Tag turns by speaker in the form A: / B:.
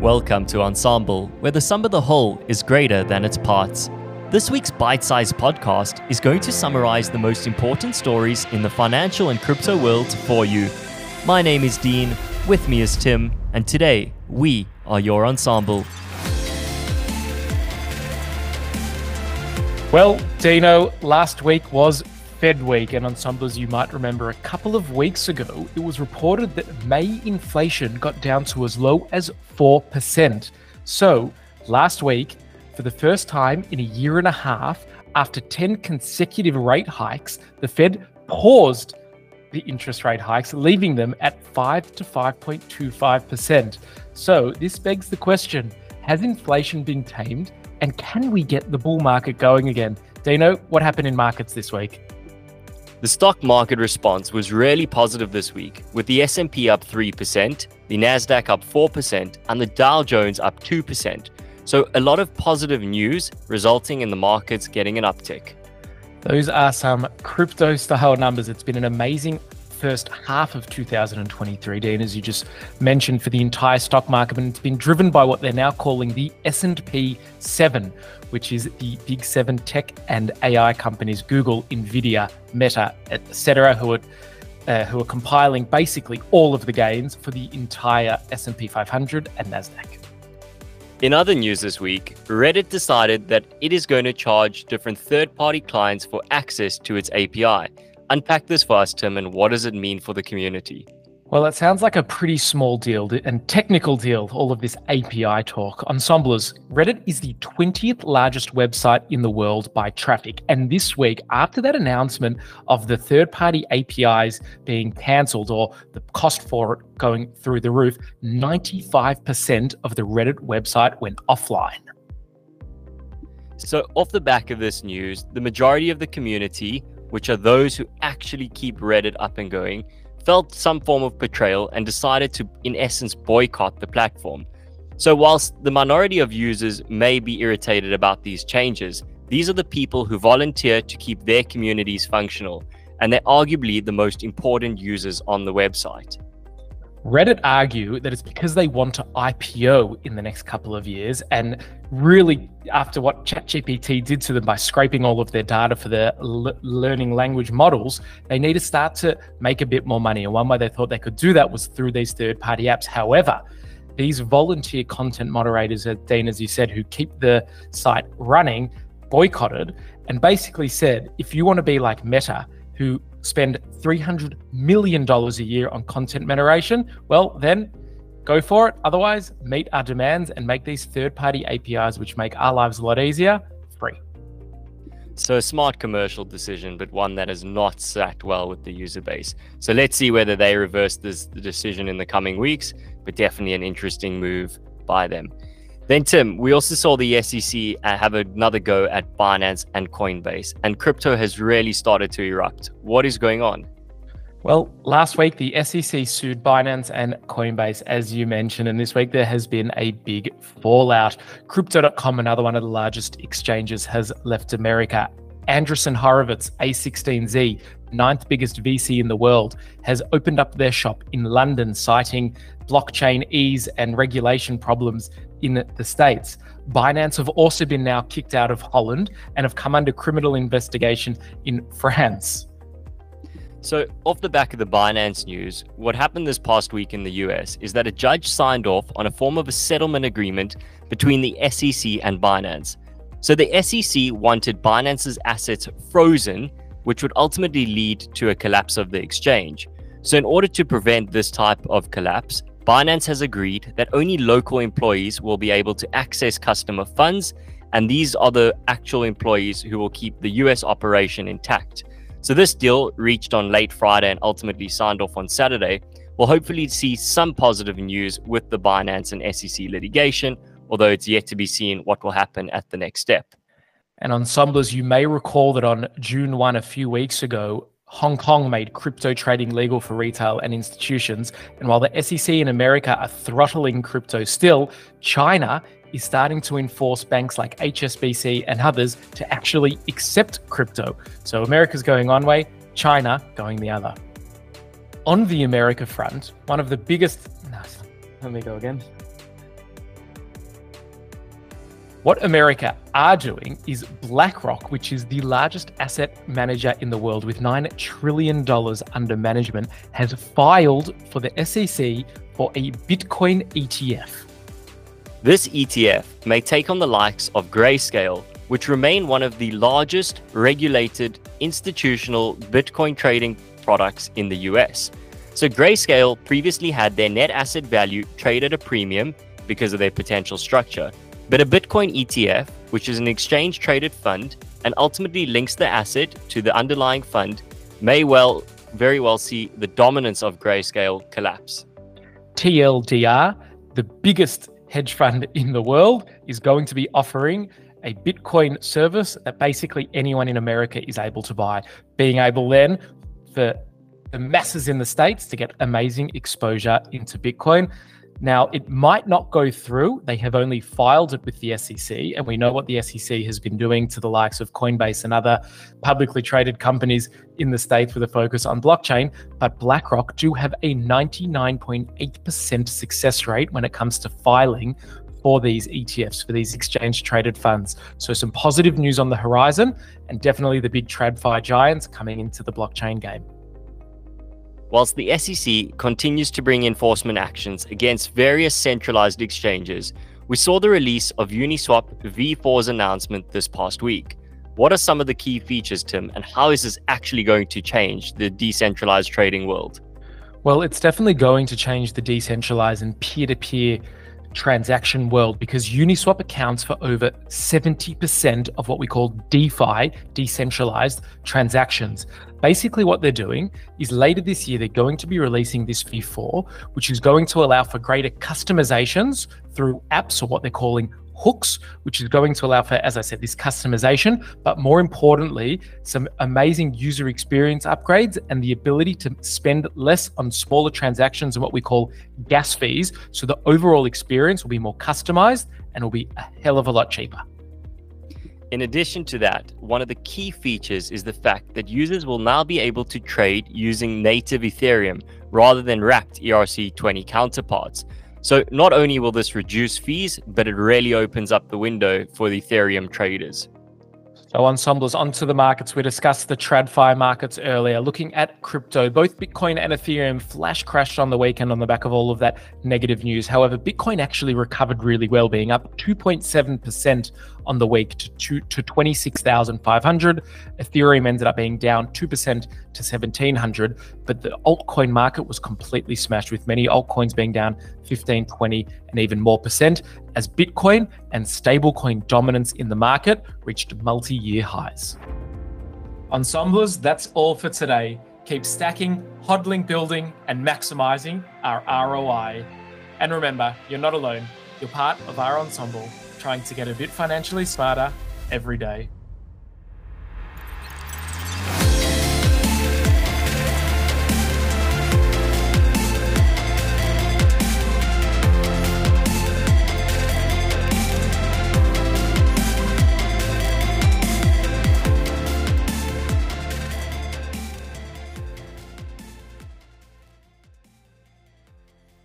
A: Welcome to Ensemble, where the sum of the whole is greater than its parts. This week's bite sized podcast is going to summarize the most important stories in the financial and crypto world for you. My name is Dean, with me is Tim, and today we are your ensemble.
B: Well, Dino, last week was Fed Week, and ensembles you might remember a couple of weeks ago, it was reported that May inflation got down to as low as 4%. So, last week, for the first time in a year and a half, after 10 consecutive rate hikes, the Fed paused the interest rate hikes, leaving them at 5 to 5.25%. So, this begs the question has inflation been tamed? And can we get the bull market going again? Dino, what happened in markets this week?
A: The stock market response was really positive this week, with the S&P up 3%, the Nasdaq up 4%, and the Dow Jones up 2%. So a lot of positive news resulting in the markets getting an uptick.
B: Those are some crypto style numbers. It's been an amazing first half of 2023, Dean, as you just mentioned, for the entire stock market, and it's been driven by what they're now calling the S&P 7, which is the big seven tech and AI companies: Google, Nvidia, Meta, etc., who are uh, who are compiling basically all of the gains for the entire S&P 500 and Nasdaq.
A: In other news this week, Reddit decided that it is going to charge different third-party clients for access to its API Unpack this for us, Tim, and what does it mean for the community?
B: Well, it sounds like a pretty small deal and technical deal, all of this API talk. Ensemblers, Reddit is the 20th largest website in the world by traffic. And this week, after that announcement of the third party APIs being cancelled or the cost for it going through the roof, 95% of the Reddit website went offline.
A: So, off the back of this news, the majority of the community which are those who actually keep Reddit up and going, felt some form of betrayal and decided to, in essence, boycott the platform. So, whilst the minority of users may be irritated about these changes, these are the people who volunteer to keep their communities functional, and they're arguably the most important users on the website.
B: Reddit argue that it's because they want to IPO in the next couple of years. And really, after what ChatGPT did to them by scraping all of their data for their l- learning language models, they need to start to make a bit more money. And one way they thought they could do that was through these third party apps. However, these volunteer content moderators, as Dean, as you said, who keep the site running, boycotted and basically said if you want to be like Meta, who spend $300 million a year on content moderation, well, then go for it. Otherwise, meet our demands and make these third party APIs, which make our lives a lot easier, free.
A: So, a smart commercial decision, but one that has not sat well with the user base. So, let's see whether they reverse this decision in the coming weeks, but definitely an interesting move by them. Then, Tim, we also saw the SEC uh, have another go at Binance and Coinbase, and crypto has really started to erupt. What is going on?
B: Well, last week the SEC sued Binance and Coinbase, as you mentioned, and this week there has been a big fallout. Crypto.com, another one of the largest exchanges, has left America. Andreessen Horowitz, A16Z, ninth biggest VC in the world, has opened up their shop in London, citing blockchain ease and regulation problems in the States. Binance have also been now kicked out of Holland and have come under criminal investigation in France.
A: So, off the back of the Binance news, what happened this past week in the US is that a judge signed off on a form of a settlement agreement between the SEC and Binance. So, the SEC wanted Binance's assets frozen, which would ultimately lead to a collapse of the exchange. So, in order to prevent this type of collapse, Binance has agreed that only local employees will be able to access customer funds, and these are the actual employees who will keep the US operation intact. So, this deal, reached on late Friday and ultimately signed off on Saturday, will hopefully see some positive news with the Binance and SEC litigation, although it's yet to be seen what will happen at the next step.
B: And ensemblers, you may recall that on June 1, a few weeks ago, Hong Kong made crypto trading legal for retail and institutions. And while the SEC in America are throttling crypto still, China is starting to enforce banks like HSBC and others to actually accept crypto. So America's going one way, China going the other. On the America front, one of the biggest. let me go again. What America are doing is BlackRock, which is the largest asset manager in the world with $9 trillion under management, has filed for the SEC for a Bitcoin ETF.
A: This ETF may take on the likes of Grayscale, which remain one of the largest regulated institutional Bitcoin trading products in the US. So, Grayscale previously had their net asset value trade at a premium because of their potential structure. But a Bitcoin ETF, which is an exchange traded fund and ultimately links the asset to the underlying fund, may well, very well see the dominance of Grayscale collapse.
B: TLDR, the biggest hedge fund in the world, is going to be offering a Bitcoin service that basically anyone in America is able to buy, being able then for the masses in the States to get amazing exposure into Bitcoin. Now, it might not go through. They have only filed it with the SEC, and we know what the SEC has been doing to the likes of Coinbase and other publicly traded companies in the States with a focus on blockchain. But BlackRock do have a 99.8% success rate when it comes to filing for these ETFs, for these exchange traded funds. So, some positive news on the horizon, and definitely the big TradFi giants coming into the blockchain game.
A: Whilst the SEC continues to bring enforcement actions against various centralized exchanges, we saw the release of Uniswap v4's announcement this past week. What are some of the key features, Tim, and how is this actually going to change the decentralized trading world?
B: Well, it's definitely going to change the decentralized and peer to peer transaction world because Uniswap accounts for over 70% of what we call DeFi, decentralized transactions. Basically, what they're doing is later this year, they're going to be releasing this V4, which is going to allow for greater customizations through apps or what they're calling hooks, which is going to allow for, as I said, this customization, but more importantly, some amazing user experience upgrades and the ability to spend less on smaller transactions and what we call gas fees. So the overall experience will be more customized and will be a hell of a lot cheaper.
A: In addition to that, one of the key features is the fact that users will now be able to trade using native Ethereum rather than wrapped ERC20 counterparts. So not only will this reduce fees, but it really opens up the window for the Ethereum traders.
B: So, ensembles onto the markets. We discussed the TradFi markets earlier. Looking at crypto, both Bitcoin and Ethereum flash crashed on the weekend on the back of all of that negative news. However, Bitcoin actually recovered really well, being up 2.7% on the week to, to 26,500. Ethereum ended up being down 2% to 1,700, but the altcoin market was completely smashed, with many altcoins being down 15, 20, and even more percent as Bitcoin and stablecoin dominance in the market reached multi year highs. Ensemblers, that's all for today. Keep stacking, hodling, building, and maximizing our ROI. And remember, you're not alone. You're part of our ensemble trying to get a bit financially smarter every day.